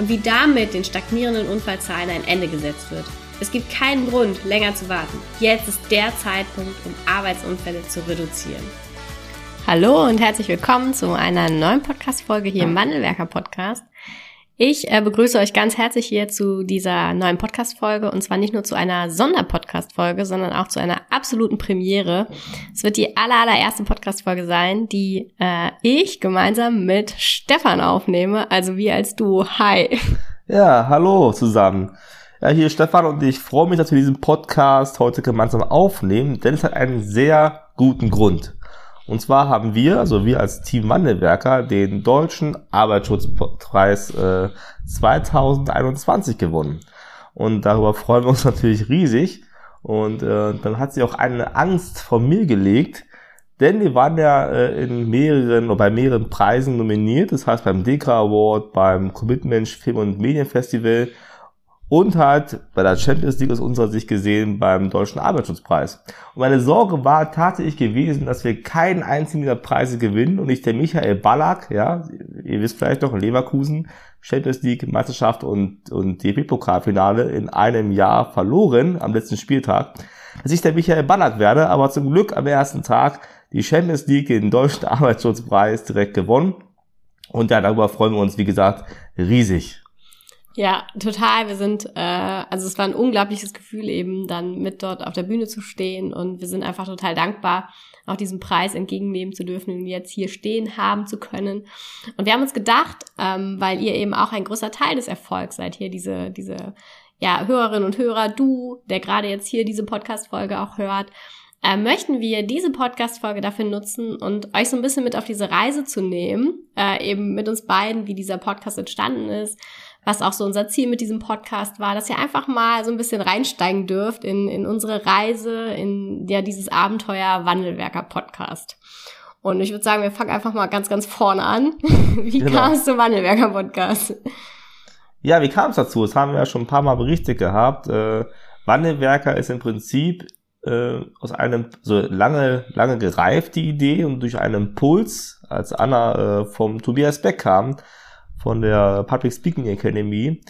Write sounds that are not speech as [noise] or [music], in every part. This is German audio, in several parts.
und wie damit den stagnierenden Unfallzahlen ein Ende gesetzt wird. Es gibt keinen Grund, länger zu warten. Jetzt ist der Zeitpunkt, um Arbeitsunfälle zu reduzieren. Hallo und herzlich willkommen zu einer neuen Podcast-Folge hier im Wandelwerker Podcast. Ich äh, begrüße euch ganz herzlich hier zu dieser neuen Podcast-Folge und zwar nicht nur zu einer Sonderpodcast-Folge, sondern auch zu einer absoluten Premiere. Es wird die aller, allererste Podcast-Folge sein, die äh, ich gemeinsam mit Stefan aufnehme, also wir als Duo. Hi. Ja, hallo zusammen. Ja, hier Stefan und ich freue mich, dass wir diesen Podcast heute gemeinsam aufnehmen, denn es hat einen sehr guten Grund. Und zwar haben wir, also wir als Team Wandelwerker, den Deutschen Arbeitsschutzpreis äh, 2021 gewonnen. Und darüber freuen wir uns [laughs] natürlich riesig. Und äh, dann hat sie auch eine Angst vor mir gelegt, denn wir waren ja äh, in mehreren oder bei mehreren Preisen nominiert. Das heißt beim DK Award, beim Commitment Film und Medienfestival und halt bei der Champions League aus unserer Sicht gesehen beim Deutschen Arbeitsschutzpreis. Und meine Sorge war tatsächlich gewesen, dass wir keinen einzigen dieser Preise gewinnen und nicht der Michael Ballack, ja, ihr wisst vielleicht doch, Leverkusen, Champions League, Meisterschaft und, und DFB-Pokalfinale in einem Jahr verloren am letzten Spieltag, dass ich der Michael Ballack werde, aber zum Glück am ersten Tag die Champions League, den Deutschen Arbeitsschutzpreis direkt gewonnen. Und ja, darüber freuen wir uns, wie gesagt, riesig. Ja, total. Wir sind, äh, also es war ein unglaubliches Gefühl eben, dann mit dort auf der Bühne zu stehen und wir sind einfach total dankbar, auch diesen Preis entgegennehmen zu dürfen und jetzt hier stehen haben zu können. Und wir haben uns gedacht, ähm, weil ihr eben auch ein großer Teil des Erfolgs seid, hier diese, diese ja, Hörerinnen und Hörer, du, der gerade jetzt hier diese Podcast-Folge auch hört, äh, möchten wir diese Podcast-Folge dafür nutzen und euch so ein bisschen mit auf diese Reise zu nehmen, äh, eben mit uns beiden, wie dieser Podcast entstanden ist, was auch so unser Ziel mit diesem Podcast war, dass ihr einfach mal so ein bisschen reinsteigen dürft in, in unsere Reise, in ja, dieses Abenteuer Wandelwerker Podcast. Und ich würde sagen, wir fangen einfach mal ganz, ganz vorne an. [laughs] wie genau. kam es zum Wandelwerker Podcast? Ja, wie kam es dazu? Das haben wir ja schon ein paar Mal berichtet gehabt. Äh, Wandelwerker ist im Prinzip äh, aus einem so lange, lange gereift die Idee und durch einen Impuls, als Anna äh, vom Tobias Beck kam, von der Public Speaking Academy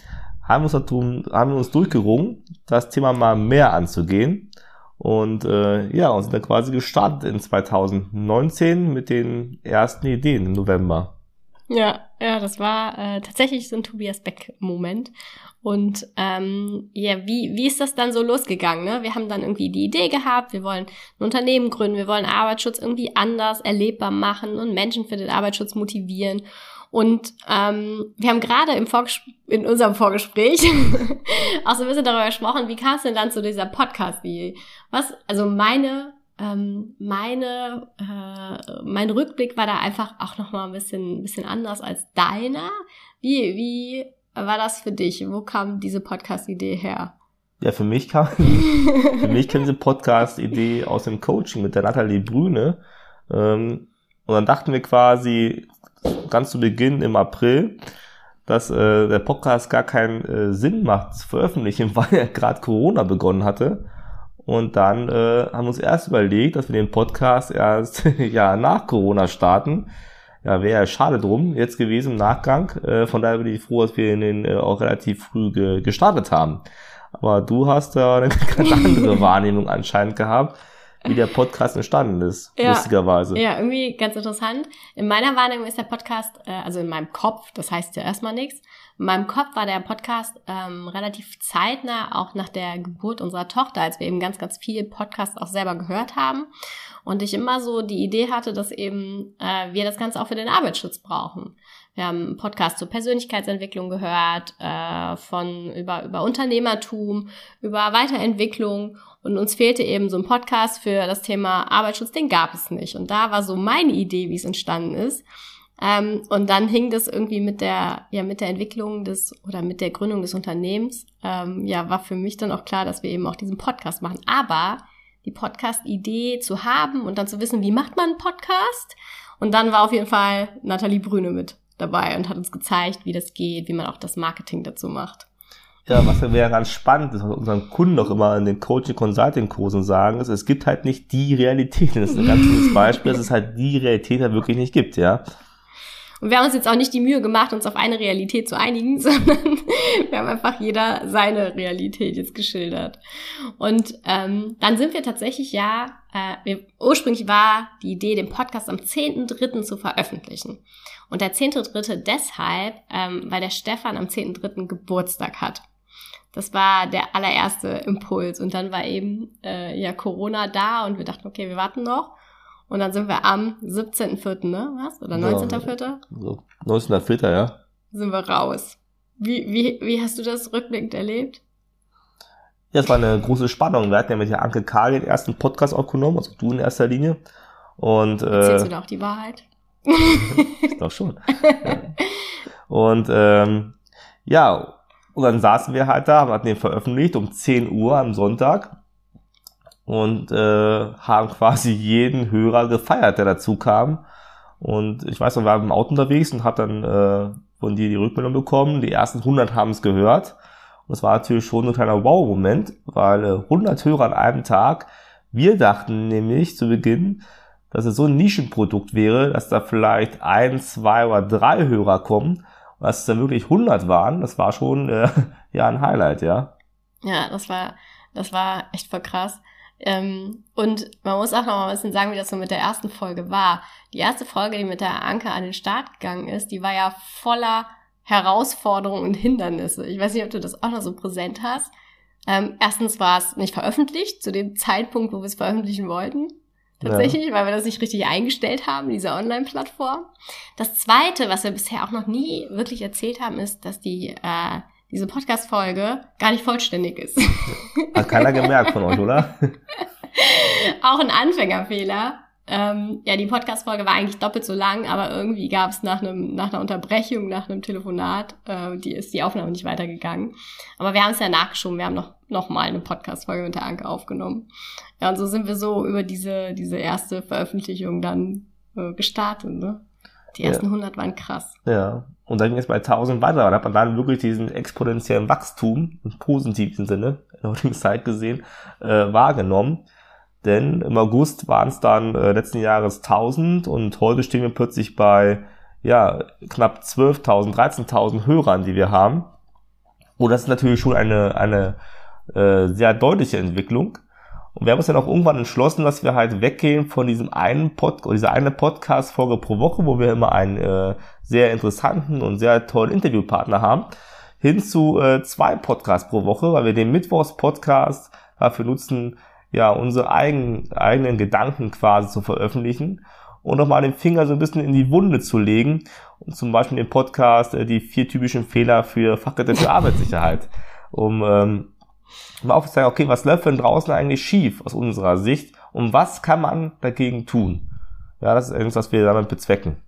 haben uns, darum, haben uns durchgerungen, das Thema mal mehr anzugehen. Und äh, ja, und sind dann quasi gestartet in 2019 mit den ersten Ideen im November. Ja, ja, das war äh, tatsächlich so ein Tobias Beck-Moment. Und ähm, ja, wie, wie ist das dann so losgegangen? Ne? Wir haben dann irgendwie die Idee gehabt, wir wollen ein Unternehmen gründen, wir wollen Arbeitsschutz irgendwie anders erlebbar machen und Menschen für den Arbeitsschutz motivieren. Und ähm, wir haben gerade im in unserem Vorgespräch [laughs] auch so ein bisschen darüber gesprochen, wie kam es denn dann zu dieser Podcast-Idee? Was, also meine, ähm, meine, äh, mein Rückblick war da einfach auch nochmal ein bisschen, ein bisschen anders als deiner. Wie, wie war das für dich? Wo kam diese Podcast-Idee her? Ja, für mich kam, [laughs] für mich kam diese Podcast-Idee aus dem Coaching mit der Nathalie Brüne. Ähm, und dann dachten wir quasi, ganz zu Beginn im April, dass äh, der Podcast gar keinen äh, Sinn macht zu veröffentlichen, [laughs] weil ja gerade Corona begonnen hatte. Und dann äh, haben wir uns erst überlegt, dass wir den Podcast erst [laughs] ja nach Corona starten. Ja, wäre ja schade drum jetzt gewesen im Nachgang. Äh, von daher bin ich froh, dass wir den äh, auch relativ früh ge gestartet haben. Aber du hast da eine [laughs] ganz andere Wahrnehmung anscheinend gehabt wie der Podcast entstanden ist, ja, lustigerweise. Ja, irgendwie ganz interessant. In meiner Wahrnehmung ist der Podcast, äh, also in meinem Kopf, das heißt ja erstmal nichts, in meinem Kopf war der Podcast ähm, relativ zeitnah, auch nach der Geburt unserer Tochter, als wir eben ganz, ganz viel Podcast auch selber gehört haben. Und ich immer so die Idee hatte, dass eben äh, wir das Ganze auch für den Arbeitsschutz brauchen. Wir haben einen Podcast zur Persönlichkeitsentwicklung gehört, äh, von über, über Unternehmertum, über Weiterentwicklung und uns fehlte eben so ein Podcast für das Thema Arbeitsschutz, den gab es nicht. Und da war so meine Idee, wie es entstanden ist, Ähm, und dann hing das irgendwie mit der, ja, mit der Entwicklung des oder mit der Gründung des Unternehmens, ähm, ja, war für mich dann auch klar, dass wir eben auch diesen Podcast machen. Aber die Podcast-Idee zu haben und dann zu wissen, wie macht man einen Podcast? Und dann war auf jeden Fall Nathalie Brüne mit dabei und hat uns gezeigt, wie das geht, wie man auch das Marketing dazu macht. Ja, was ja ganz spannend ist, was unseren Kunden auch immer in den Coaching-Consulting-Kursen sagen, ist, es gibt halt nicht die Realität. Das ist ein ganz gutes Beispiel, dass es halt die Realität halt wirklich nicht gibt, ja. Und wir haben uns jetzt auch nicht die Mühe gemacht, uns auf eine Realität zu einigen, [laughs] sondern wir haben einfach jeder seine Realität jetzt geschildert. Und ähm, dann sind wir tatsächlich ja, äh, wir, ursprünglich war die Idee, den Podcast am 10.3. zu veröffentlichen. Und der 10.3. deshalb, ähm, weil der Stefan am 10.3. Geburtstag hat. Das war der allererste Impuls. Und dann war eben äh, ja Corona da und wir dachten, okay, wir warten noch. Und dann sind wir am 17.04., ne? Was? Oder 19.04.? Ja, so 19.04., ja. Sind wir raus. Wie, wie, wie hast du das rückblickend erlebt? Ja, es war eine große Spannung. Wir hatten ja mit der Anke Karl den ersten Podcast aufgenommen, also du in erster Linie. Und, äh, Erzählst du da auch die Wahrheit? [laughs] ich glaube schon. ja. [laughs] Und ähm, ja, und dann saßen wir halt da, hatten den veröffentlicht um 10 Uhr am Sonntag und äh, haben quasi jeden Hörer gefeiert, der dazu kam. Und ich weiß noch, wir waren im Auto unterwegs und hab dann äh, von dir die Rückmeldung bekommen. Die ersten 100 haben es gehört. Und es war natürlich schon ein kleiner Wow-Moment, weil äh, 100 Hörer an einem Tag. Wir dachten nämlich zu Beginn, dass es so ein Nischenprodukt wäre, dass da vielleicht ein, zwei oder drei Hörer kommen. Und dass es dann wirklich 100 waren, das war schon äh, [laughs] ja ein Highlight, ja. Ja, das war, das war echt voll krass. Ähm, und man muss auch noch mal ein bisschen sagen, wie das so mit der ersten Folge war. Die erste Folge, die mit der Anke an den Start gegangen ist, die war ja voller Herausforderungen und Hindernisse. Ich weiß nicht, ob du das auch noch so präsent hast. Ähm, erstens war es nicht veröffentlicht zu dem Zeitpunkt, wo wir es veröffentlichen wollten. Tatsächlich, ja. weil wir das nicht richtig eingestellt haben, diese Online-Plattform. Das zweite, was wir bisher auch noch nie wirklich erzählt haben, ist, dass die äh, diese Podcast-Folge gar nicht vollständig ist. [laughs] Hat keiner gemerkt von euch, oder? [laughs] Auch ein Anfängerfehler. Ähm, ja, die Podcast-Folge war eigentlich doppelt so lang, aber irgendwie gab es nach einem nach einer Unterbrechung, nach einem Telefonat, äh, die ist die Aufnahme nicht weitergegangen. Aber wir haben es ja nachgeschoben. Wir haben noch noch mal eine Podcast-Folge mit der Anke aufgenommen. Ja, und so sind wir so über diese diese erste Veröffentlichung dann äh, gestartet. Ne? Die ersten ja. 100 waren krass. Ja. Und dann ging es bei 1000 weiter. Und hat man dann wirklich diesen exponentiellen Wachstum im positiven Sinne, in der heutigen Zeit gesehen, äh, wahrgenommen. Denn im August waren es dann äh, letzten Jahres 1000 und heute stehen wir plötzlich bei ja, knapp 12.000, 13.000 Hörern, die wir haben. Und das ist natürlich schon eine, eine äh, sehr deutliche Entwicklung. Und wir haben uns dann auch irgendwann entschlossen, dass wir halt weggehen von diesem einen Pod dieser eine Podcast-Folge pro Woche, wo wir immer einen äh, sehr interessanten und sehr tollen Interviewpartner haben, hin zu äh, zwei Podcasts pro Woche, weil wir den Mittwochs-Podcast dafür nutzen, ja, unsere eigenen, eigenen Gedanken quasi zu veröffentlichen und nochmal den Finger so ein bisschen in die Wunde zu legen und zum Beispiel den Podcast äh, die vier typischen Fehler für Fachkräfte für Arbeitssicherheit, um ähm, mal aufzuzeigen, okay, was läuft denn draußen eigentlich schief aus unserer Sicht und was kann man dagegen tun? Ja, das ist irgendwas, was wir damit bezwecken.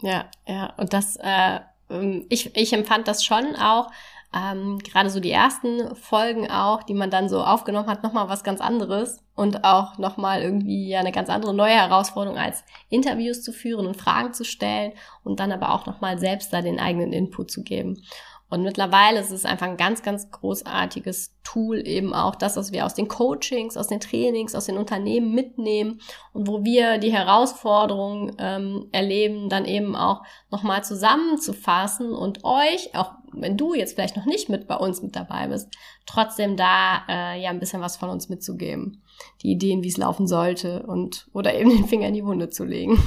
Ja, ja, und das, äh, ähm, ich, ich empfand das schon auch, ähm, gerade so die ersten Folgen auch, die man dann so aufgenommen hat, nochmal was ganz anderes und auch nochmal irgendwie ja eine ganz andere neue Herausforderung als Interviews zu führen und Fragen zu stellen und dann aber auch nochmal selbst da den eigenen Input zu geben. Und mittlerweile ist es einfach ein ganz, ganz großartiges Tool, eben auch das, was wir aus den Coachings, aus den Trainings, aus den Unternehmen mitnehmen und wo wir die Herausforderungen ähm, erleben, dann eben auch nochmal zusammenzufassen und euch, auch wenn du jetzt vielleicht noch nicht mit bei uns mit dabei bist, trotzdem da äh, ja ein bisschen was von uns mitzugeben. Die Ideen, wie es laufen sollte und oder eben den Finger in die Wunde zu legen.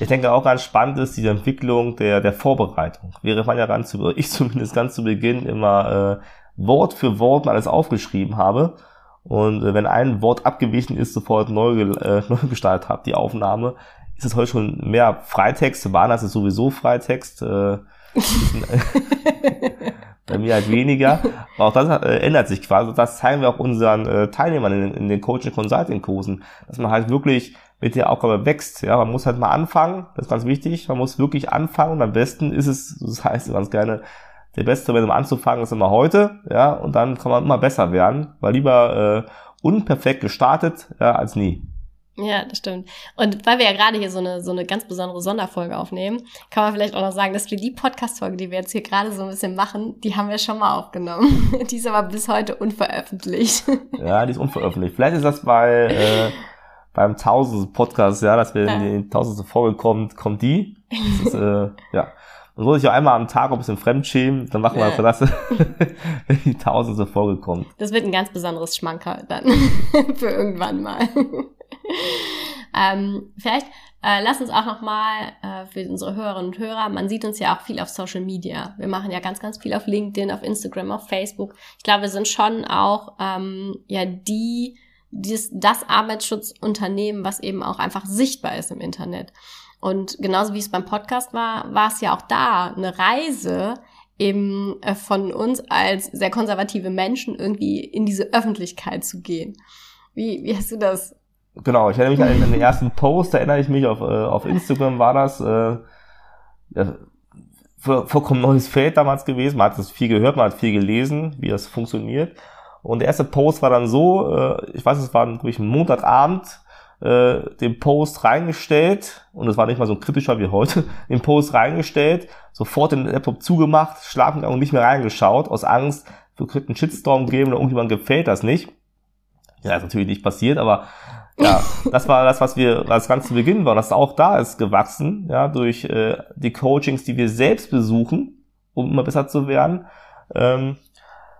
Ich denke auch ganz spannend ist diese Entwicklung der, der Vorbereitung. Wäre man ja ganz zu, [laughs] ich zumindest ganz zu Beginn immer äh, Wort für Wort alles aufgeschrieben habe. Und äh, wenn ein Wort abgewichen ist, sofort neu, äh, [laughs] neu gestartet habe, die Aufnahme, ist es heute schon mehr Freitext. Waren das ist sowieso Freitext. Äh, [laughs] bei mir halt weniger. Aber auch das äh, ändert sich quasi. Das zeigen wir auch unseren äh, Teilnehmern in, in den Coaching Consulting Kursen, dass man halt wirklich mit der Aufgabe wächst. Ja, man muss halt mal anfangen, das ist ganz wichtig. Man muss wirklich anfangen und am besten ist es, [laughs] das heißt ganz gerne, der beste Moment, um anzufangen, ist immer heute, ja, und dann kann man immer besser werden, weil lieber äh, unperfekt gestartet, ja, als nie. Ja, das stimmt. Und weil wir ja gerade hier so eine, so eine ganz besondere Sonderfolge aufnehmen, kann man vielleicht auch noch sagen, dass wir die Podcast-Folge, die wir jetzt hier gerade so ein bisschen machen, die haben wir schon mal aufgenommen. [laughs] die ist aber bis heute unveröffentlicht. ja, die ist unveröffentlicht. Vielleicht ist das bei, [laughs] äh, beim tausendsten Podcast, ja, dass wir ja. in die tausendste Folge kommt, kommt die. Ist, äh, [laughs] ja. Man soll sich auch einmal am Tag ein bisschen fremdschämen, dann machen wir ja. das, wenn [laughs] die tausendste Folge kommt. Das wird ein ganz besonderes Schmankerl dann [laughs] für irgendwann mal. ähm, vielleicht äh, lass uns auch nochmal äh, für unsere Hörerinnen und Hörer, man sieht uns ja auch viel auf Social Media. Wir machen ja ganz, ganz viel auf LinkedIn, auf Instagram, auf Facebook. Ich glaube, wir sind schon auch ähm, ja die, dieses, das Arbeitsschutzunternehmen, was eben auch einfach sichtbar ist im Internet. Und genauso wie es beim Podcast war, war es ja auch da eine Reise, eben äh, von uns als sehr konservative Menschen irgendwie in diese Öffentlichkeit zu gehen. Wie, wie hast du das Genau, ich erinnere mich an den ersten Post, da erinnere ich mich, auf, äh, auf Instagram war das, äh, ja, vollkommen neues Feld damals gewesen. Man hat das viel gehört, man hat viel gelesen, wie das funktioniert. Und der erste Post war dann so, äh, ich weiß, es war durch Montagabend, äh, den Post reingestellt, und es war nicht mal so kritischer wie heute, [laughs] den Post reingestellt, sofort den Laptop zugemacht, schlafen und nicht mehr reingeschaut, aus Angst, wir könnten einen Shitstorm geben oder irgendjemand gefällt das nicht. Ja, ist natürlich nicht passiert, aber [laughs] ja, das war das, was wir als ganz zu Beginn war. Das auch da ist gewachsen, ja, durch äh, die Coachings, die wir selbst besuchen, um immer besser zu werden, ähm,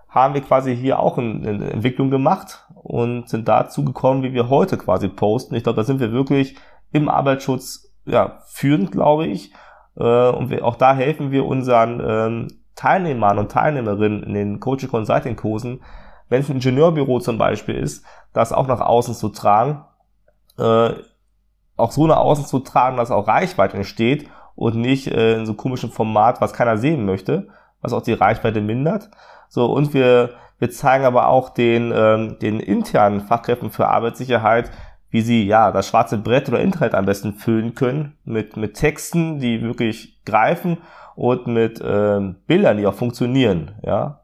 haben wir quasi hier auch eine, Entwicklung gemacht und sind dazu gekommen, wie wir heute quasi posten. Ich glaube, da sind wir wirklich im Arbeitsschutz ja, führend, glaube ich. Äh, und wir, auch da helfen wir unseren ähm, Teilnehmern und Teilnehmerinnen in den Coaching Consulting Kursen, wenn es ein Ingenieurbüro zum Beispiel ist, das auch nach außen zu tragen äh, auch so nach außen zu tragen, dass auch Reichweite entsteht und nicht äh, in so komischen Format, was keiner sehen möchte, was auch die Reichweite mindert. So, und wir, wir zeigen aber auch den, ähm, den internen Fachkräften für Arbeitssicherheit, wie sie ja das schwarze Brett oder Internet am besten füllen können mit, mit Texten, die wirklich greifen und mit ähm, Bildern, die auch funktionieren. Ja,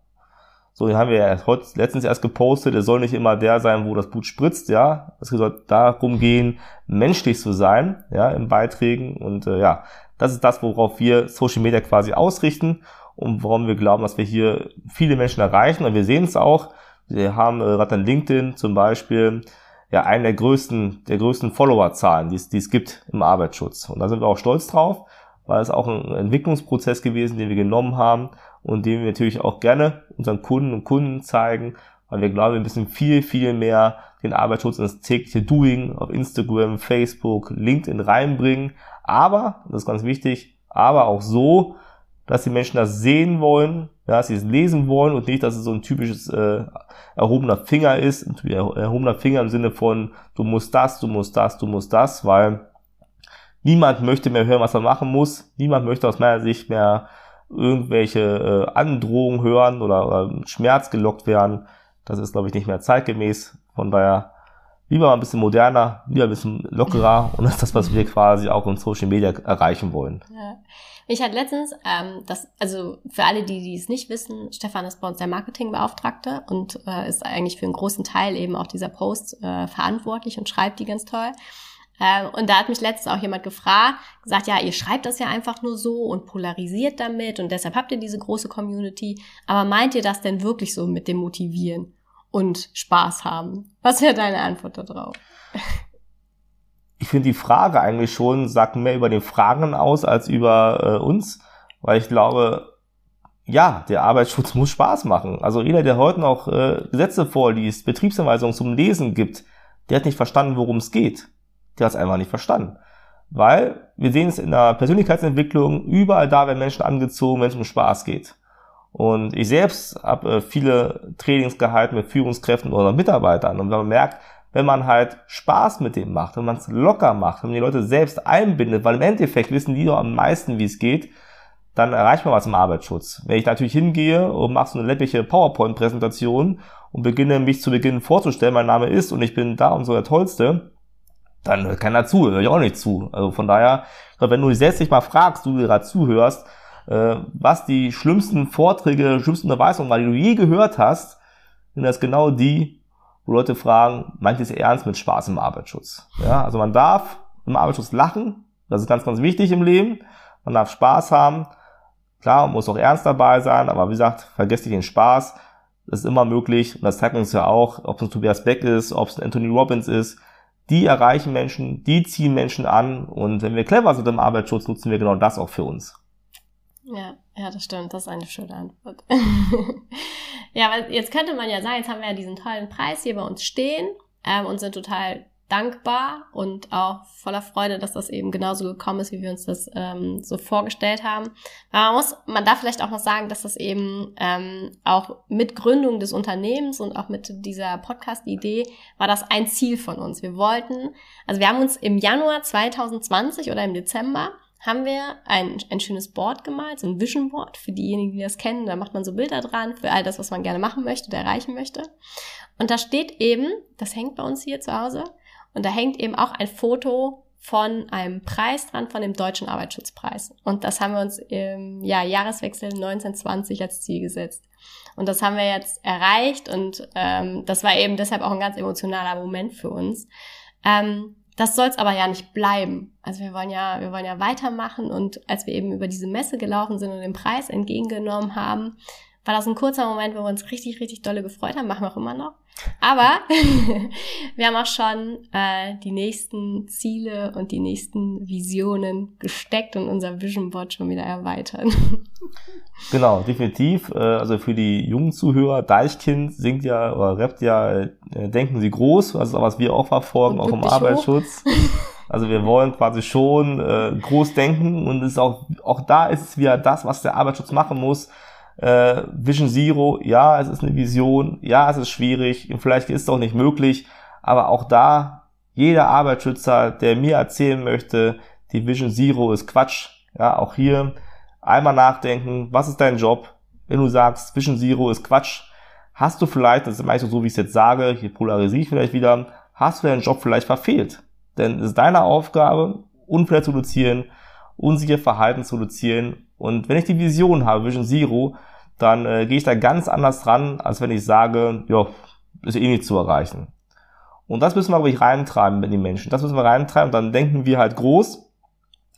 so, den haben wir ja heute letztens erst gepostet. Es soll nicht immer der sein, wo das Blut spritzt, ja. Es soll darum gehen, menschlich zu sein, ja, in Beiträgen. Und äh, ja, das ist das, worauf wir Social Media quasi ausrichten und warum wir glauben, dass wir hier viele Menschen erreichen. Und wir sehen es auch. Wir haben äh, gerade an LinkedIn zum Beispiel ja einen der größten, der größten Followerzahlen, die es, die es gibt im Arbeitsschutz. Und da sind wir auch stolz drauf, weil es auch ein Entwicklungsprozess gewesen, den wir genommen haben und den wir natürlich auch gerne unseren Kunden und Kunden zeigen, weil wir glauben, wir müssen viel, viel mehr den Arbeitsschutz ins tägliche Doing auf Instagram, Facebook, LinkedIn reinbringen. Aber, das ist ganz wichtig, aber auch so, dass die Menschen das sehen wollen, ja, dass sie es lesen wollen und nicht, dass es so ein typisches äh, erhobener Finger ist, ein erhobener Finger im Sinne von du musst das, du musst das, du musst das, weil niemand möchte mehr hören, was er machen muss. Niemand möchte aus meiner Sicht mehr irgendwelche äh, Androhungen hören oder, oder Schmerz gelockt werden. Das ist, glaube ich, nicht mehr zeitgemäß. Von daher lieber mal ein bisschen moderner, lieber ein bisschen lockerer und das [laughs] ist das, was wir quasi auch in Social Media erreichen wollen. Ja. Ich hatte letztens, ähm, das, also für alle, die, die es nicht wissen, Stefan ist bei uns der Marketingbeauftragte und äh, ist eigentlich für einen großen Teil eben auch dieser Post äh, verantwortlich und schreibt die ganz toll. Ähm, und da hat mich letztens auch jemand gefragt, gesagt, ja, ihr schreibt das ja einfach nur so und polarisiert damit und deshalb habt ihr diese große Community. Aber meint ihr das denn wirklich so mit dem Motivieren und Spaß haben? Was wäre deine Antwort darauf? [laughs] Ich finde die Frage eigentlich schon, sagt mehr über den Fragen aus als über äh, uns, weil ich glaube, ja, der Arbeitsschutz [laughs] muss Spaß machen. Also jeder, der heute noch äh, Gesetze vorliest, Betriebsanweisungen zum Lesen gibt, der hat nicht verstanden, worum es geht der hat es einfach nicht verstanden. Weil wir sehen es in der Persönlichkeitsentwicklung, überall da werden Menschen angezogen, wenn es um Spaß geht. Und ich selbst habe äh, viele Trainings gehalten mit Führungskräften oder Mitarbeitern. Und wenn man merkt, wenn man halt Spaß mit dem macht, wenn man es locker macht, wenn man die Leute selbst einbindet, weil im Endeffekt wissen die doch am meisten, wie es geht, dann erreicht man was im Arbeitsschutz. Wenn ich natürlich hingehe und mache so eine läppliche PowerPoint-Präsentation und beginne mich zu Beginn vorzustellen, mein Name ist und ich bin da und so der Tollste, dann hört keiner zu, höre ich auch nicht zu. Also von daher, wenn du dich selbst nicht mal fragst, du gerade zuhörst, äh, was die schlimmsten Vorträge, schlimmsten Unterweisungen waren, die du je gehört hast, sind das genau die, wo Leute fragen, meint ihr es ernst mit Spaß im Arbeitsschutz? Ja, also man darf im Arbeitsschutz lachen, das ist ganz, ganz wichtig im Leben. Man darf Spaß haben. Klar, man muss auch ernst dabei sein, aber wie gesagt, vergesst nicht den Spaß. Das ist immer möglich und das zeigt uns ja auch, ob es ein Tobias Beck ist, ob es ein Anthony Robbins ist. Die erreichen Menschen, die ziehen Menschen an und wenn wir clever sind im Arbeitsschutz, nutzen wir genau das auch für uns. Ja, ja, das stimmt. Das ist eine schöne Antwort. [laughs] ja, weil jetzt könnte man ja sagen, jetzt haben wir ja diesen tollen Preis hier bei uns stehen ähm, und sind total dankbar und auch voller Freude, dass das eben genauso gekommen ist, wie wir uns das ähm, so vorgestellt haben. Aber man muss, man darf vielleicht auch noch sagen, dass das eben ähm, auch mit Gründung des Unternehmens und auch mit dieser Podcast-Idee war das ein Ziel von uns. Wir wollten, also wir haben uns im Januar 2020 oder im Dezember haben wir ein, ein schönes Board gemalt, so ein Vision Board für diejenigen, die das kennen. Da macht man so Bilder dran für all das, was man gerne machen möchte erreichen möchte. Und da steht eben, das hängt bei uns hier zu Hause, und da hängt eben auch ein Foto von einem Preis dran, von dem Deutschen Arbeitsschutzpreis. Und das haben wir uns im ja, Jahreswechsel 1920 als Ziel gesetzt. Und das haben wir jetzt erreicht und ähm, das war eben deshalb auch ein ganz emotionaler Moment für uns. Ähm, das soll es aber ja nicht bleiben. Also wir wollen ja, wir wollen ja weitermachen und als wir eben über diese Messe gelaufen sind und den Preis entgegengenommen haben, war das ein kurzer Moment, wo wir uns richtig, richtig dolle gefreut haben, machen wir auch immer noch. Aber [laughs] wir haben auch schon äh, die nächsten Ziele und die nächsten Visionen gesteckt und unser Vision Board schon wieder erweitern. [laughs] Genau, definitiv. Äh, also für die jungen Zuhörer, Deichkind singt ja oder rappt ja, äh, denken Sie groß, auch was wir auch verfolgen, auch im Arbeitsschutz. [laughs] Also wir wollen quasi schon äh, groß denken und ist auch, auch da ist es wieder das, was der Arbeitsschutz machen muss äh, Vision Zero, ja, es ist eine Vision, ja, es ist schwierig, vielleicht ist es auch nicht möglich, aber auch da, jeder Arbeitsschützer, der mir erzählen möchte, die Vision Zero ist Quatsch, ja, auch hier einmal nachdenken, was ist dein Job? Wenn du sagst, Vision Zero ist Quatsch, hast du vielleicht, das ist meistens so, wie ich es jetzt sage, hier polarisiere ich vielleicht wieder, hast du deinen Job vielleicht verfehlt? Denn es ist deine Aufgabe, Unfälle zu reduzieren, unsichere Verhalten zu reduzieren und wenn ich die Vision habe, Vision Zero, dann äh, gehe ich da ganz anders dran, als wenn ich sage, ja, ist eh nicht zu erreichen. Und das müssen wir wirklich reintreiben mit den Menschen. Das müssen wir reintreiben, dann denken wir halt groß.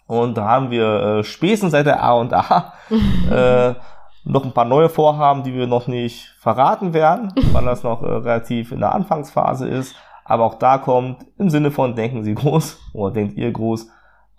Und da haben wir äh, spätestens seit der A und A [laughs] äh, noch ein paar neue Vorhaben, die wir noch nicht verraten werden, weil das noch äh, relativ in der Anfangsphase ist. Aber auch da kommt im Sinne von denken Sie groß oder denkt ihr groß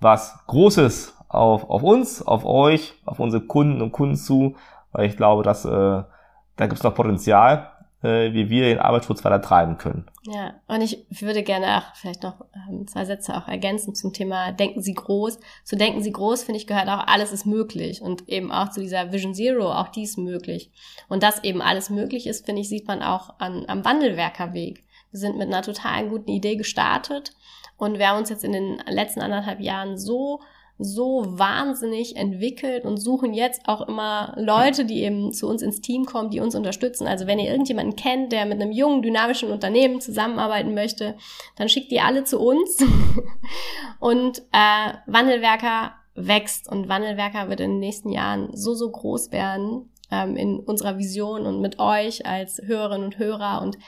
was Großes auf, auf uns, auf euch, auf unsere Kunden und Kunden zu, weil ich glaube, dass äh, da gibt es noch Potenzial, äh, wie wir den Arbeitsschutz weiter treiben können. Ja, und ich würde gerne auch vielleicht noch ähm, zwei Sätze auch ergänzen zum Thema Denken Sie groß. Zu Denken Sie groß, finde ich, gehört auch alles ist möglich und eben auch zu dieser Vision Zero, auch dies möglich. Und dass eben alles möglich ist, finde ich, sieht man auch an, am Wandelwerkerweg. Wir sind mit einer total guten Idee gestartet und wir haben uns jetzt in den letzten anderthalb Jahren so so wahnsinnig entwickelt und suchen jetzt auch immer Leute, die eben zu uns ins Team kommen, die uns unterstützen. Also wenn ihr irgendjemanden kennt, der mit einem jungen, dynamischen Unternehmen zusammenarbeiten möchte, dann schickt die alle zu uns. [laughs] und äh, Wandelwerker wächst und Wandelwerker wird in den nächsten Jahren so, so groß werden ähm, in unserer Vision und mit euch als Hörerinnen und Hörer und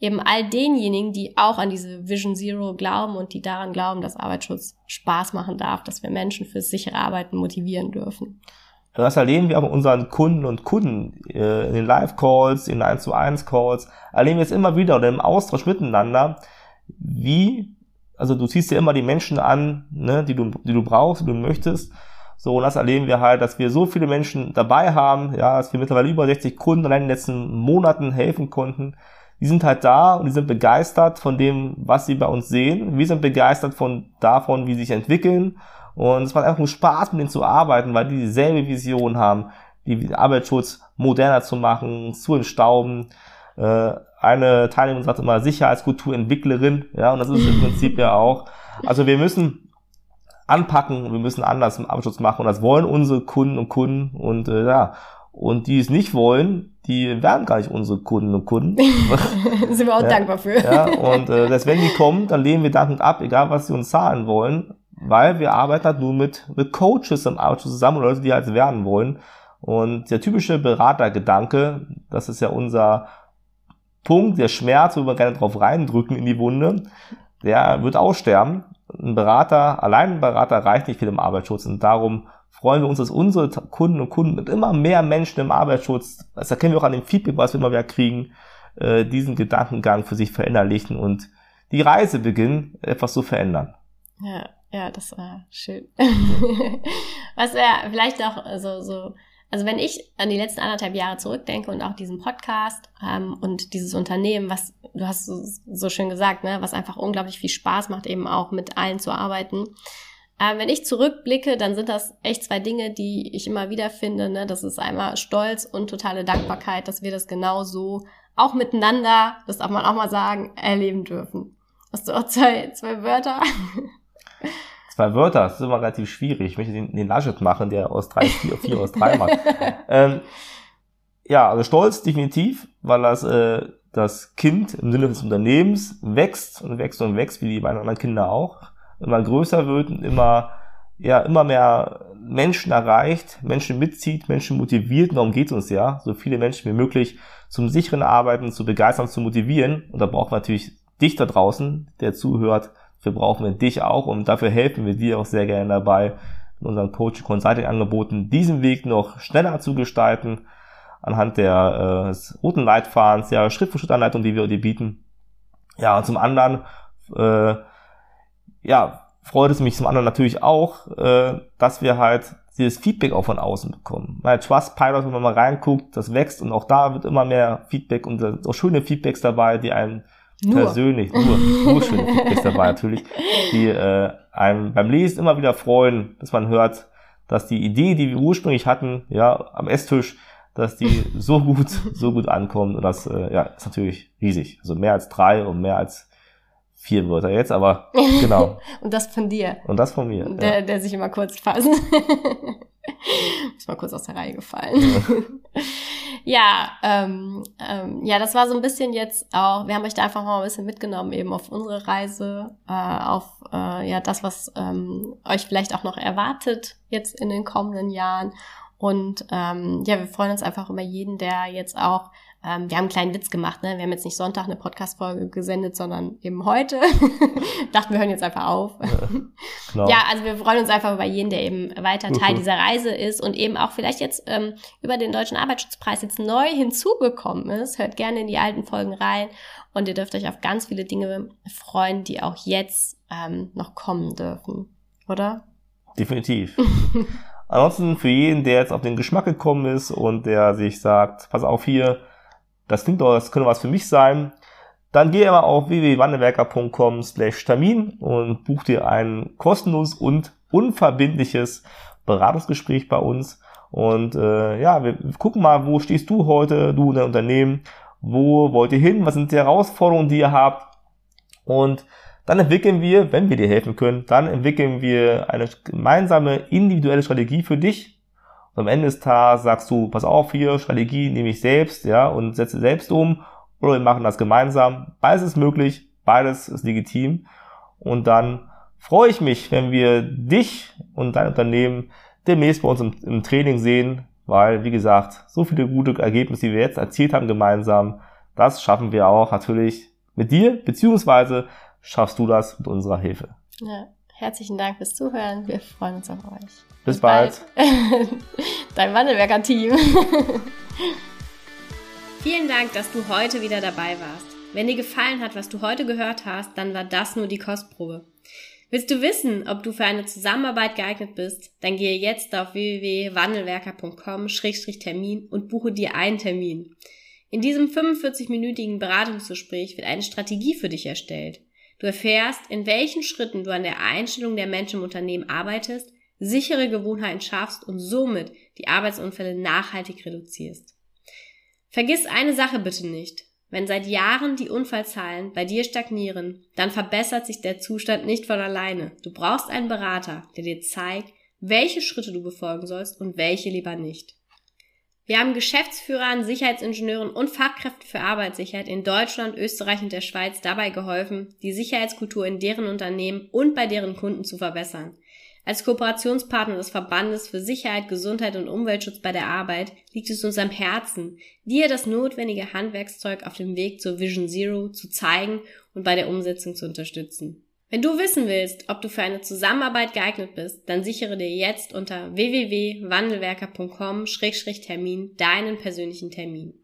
eben all denjenigen, die auch an diese Vision Zero glauben und die daran glauben, dass Arbeitsschutz Spaß machen darf, dass wir Menschen fürs sichere Arbeiten motivieren dürfen. Das erleben wir auch unseren Kunden und Kunden äh, in den Live-Calls, in 1 zu 1 Calls, erleben wir es immer wieder oder im Austausch miteinander, wie, also du ziehst dir immer die Menschen an, ne, die du, die du brauchst, die du möchtest. So, und das erleben wir halt, dass wir so viele Menschen dabei haben, ja, dass wir mittlerweile über 60 Kunden allein in den letzten Monaten helfen konnten, die sind halt da und die sind begeistert von dem, was sie bei uns sehen. Wir sind begeistert von davon, wie sie sich entwickeln. Und es macht einfach nur Spaß, mit denen zu arbeiten, weil die dieselbe Vision haben, die Arbeitsschutz moderner zu machen, zu entstauben. Äh, eine Teilnehmerin sagt immer Sicherheitskulturentwicklerin, ja, und das ist im Prinzip ja auch. Also wir müssen anpacken, wir müssen anders im Arbeitsschutz machen und das wollen unsere Kunden und Kunden und äh, ja, Und die es nicht wollen, die werden gar nicht unsere Kunden und Kunden. [laughs] Sind wir auch ja, dankbar für. Ja, und äh, dass wenn die kommen, dann lehnen wir dankend ab, egal was sie uns zahlen wollen, weil wir arbeiten halt nur mit, mit Coaches im Arbeitsschutz zusammen oder Leute, die halt werden wollen. Und der typische Beratergedanke, das ist ja unser Punkt, der Schmerz, wo wir gerne drauf reindrücken in die Wunde, der wird aussterben. Ein Berater, allein ein Berater reicht nicht viel im Arbeitsschutz und darum freuen wir uns, dass unsere Kunden und Kunden mit immer mehr Menschen im Arbeitsschutz, das erkennen wir auch an dem Feedback, was wir immer wieder kriegen, äh, diesen Gedankengang für sich verinnerlichen und die Reise beginnen, etwas zu verändern. Ja, ja, das war schön. [laughs] was ja vielleicht auch so, so, also wenn ich an die letzten anderthalb Jahre zurückdenke und auch diesen Podcast ähm, und dieses Unternehmen, was du hast so, so schön gesagt, ne, was einfach unglaublich viel Spaß macht, eben auch mit allen zu arbeiten. Ähm, wenn ich zurückblicke, dann sind das echt zwei Dinge, die ich immer wieder finde. Ne? Das ist einmal Stolz und totale Dankbarkeit, dass wir das genau so auch miteinander, das darf man auch mal sagen, erleben dürfen. Hast du auch zwei, zwei Wörter? [laughs] Zwei Wörter, das ist immer relativ schwierig. Ich möchte den, den Laschet machen, der aus drei, vier, vier aus drei macht. [laughs] ähm, ja, also Stolz definitiv, weil das äh, das Kind im Sinne des Unternehmens wächst und wächst und wächst, wie die beiden anderen Kinder auch immer größer wird und immer, ja, immer mehr Menschen erreicht, Menschen mitzieht, Menschen motiviert. Und darum geht es uns ja, so viele Menschen wie möglich zum sicheren Arbeiten zu begeistern, zu motivieren. Und da brauchen wir natürlich dich da draußen, der zuhört. Dafür brauchen wir dich auch und dafür helfen wir dir auch sehr gerne dabei, in unseren Coaching Consulting Angeboten diesen Weg noch schneller zu gestalten anhand der äh, roten Leitfahns, ja, Schritt für Schritt Anleitung, die wir dir bieten. Ja, und zum anderen äh, ja, freut es mich zum anderen natürlich auch, äh, dass wir halt dieses Feedback auch von außen bekommen. Bei Trustpilot, wenn man mal reinguckt, das wächst und auch da wird immer mehr Feedback und da auch schöne Feedbacks dabei, die einem nur. persönlich, nur, nur schöne Feedbacks dabei [laughs] natürlich, die äh, einem beim Lesen immer wieder freuen, dass man hört, dass die Idee, die wir ursprünglich hatten, ja, am Esstisch, dass die so gut, so gut ankommt und das, äh, ja, ist natürlich riesig. Also mehr als drei und mehr als vier Wörter jetzt, aber [laughs] genau. und das von dir. Und das von mir. Der, ja. der sich immer kurz fassen. [laughs] Ist mal kurz aus der Reihe gefallen. [laughs] ja, ähm, ähm, ja, das war so ein bisschen jetzt auch, wir haben euch da einfach mal ein bisschen mitgenommen, eben auf unsere Reise, äh, auf äh, ja das, was ähm, euch vielleicht auch noch erwartet jetzt in den kommenden Jahren. Und ähm, ja, wir freuen uns einfach über jeden, der jetzt auch ähm, wir haben einen kleinen Witz gemacht, ne? Wir haben jetzt nicht Sonntag eine Podcast-Folge gesendet, sondern eben heute. [laughs] Dachten, wir hören jetzt einfach auf. Ja, genau. ja, also wir freuen uns einfach über jeden, der eben weiter Teil mhm. dieser Reise ist und eben auch vielleicht jetzt ähm, über den Deutschen Arbeitsschutzpreis jetzt neu hinzugekommen ist. Hört gerne in die alten Folgen rein und ihr dürft euch auf ganz viele Dinge freuen, die auch jetzt ähm, noch kommen dürfen. Oder? Definitiv. [laughs] Ansonsten für jeden, der jetzt auf den Geschmack gekommen ist und der sich sagt, pass auf hier, das klingt doch, das könnte was für mich sein, dann geh immer auf www.wandelwerker.com slash Termin und buch dir ein kostenloses und unverbindliches Beratungsgespräch bei uns. Und äh, ja, wir gucken mal, wo stehst du heute, du in dein Unternehmen, wo wollt ihr hin, was sind die Herausforderungen, die ihr habt. Und dann entwickeln wir, wenn wir dir helfen können, dann entwickeln wir eine gemeinsame individuelle Strategie für dich, und am Ende des Tages sagst du, pass auf hier, Strategie nehme ich selbst, ja, und setze selbst um. Oder wir machen das gemeinsam. Beides ist möglich, beides ist legitim. Und dann freue ich mich, wenn wir dich und dein Unternehmen demnächst bei uns im, im Training sehen, weil, wie gesagt, so viele gute Ergebnisse, die wir jetzt erzielt haben gemeinsam, das schaffen wir auch natürlich mit dir, beziehungsweise schaffst du das mit unserer Hilfe. Ja, herzlichen Dank fürs Zuhören. Wir freuen uns auf euch. Bis, bald. bald. [laughs] Dein Wandelwerker-Team. [laughs] Vielen Dank, dass du heute wieder dabei warst. Wenn dir gefallen hat, was du heute gehört hast, dann war das nur die Kostprobe. Willst du wissen, ob du für eine Zusammenarbeit geeignet bist? Dann gehe jetzt auf www.wandelwerker.com-termin und buche dir einen Termin. In diesem 45-minütigen Beratungsgespräch wird eine Strategie für dich erstellt. Du erfährst, in welchen Schritten du an der Einstellung der Menschen im Unternehmen arbeitest sichere Gewohnheiten schaffst und somit die Arbeitsunfälle nachhaltig reduzierst. Vergiss eine Sache bitte nicht. Wenn seit Jahren die Unfallzahlen bei dir stagnieren, dann verbessert sich der Zustand nicht von alleine. Du brauchst einen Berater, der dir zeigt, welche Schritte du befolgen sollst und welche lieber nicht. Wir haben Geschäftsführern, Sicherheitsingenieuren und Fachkräften für Arbeitssicherheit in Deutschland, Österreich und der Schweiz dabei geholfen, die Sicherheitskultur in deren Unternehmen und bei deren Kunden zu verbessern. Als Kooperationspartner des Verbandes für Sicherheit, Gesundheit und Umweltschutz bei der Arbeit liegt es uns am Herzen, dir das notwendige Handwerkszeug auf dem Weg zur Vision Zero zu zeigen und bei der Umsetzung zu unterstützen. Wenn du wissen willst, ob du für eine Zusammenarbeit geeignet bist, dann sichere dir jetzt unter www.wandelwerker.com-termin deinen persönlichen Termin.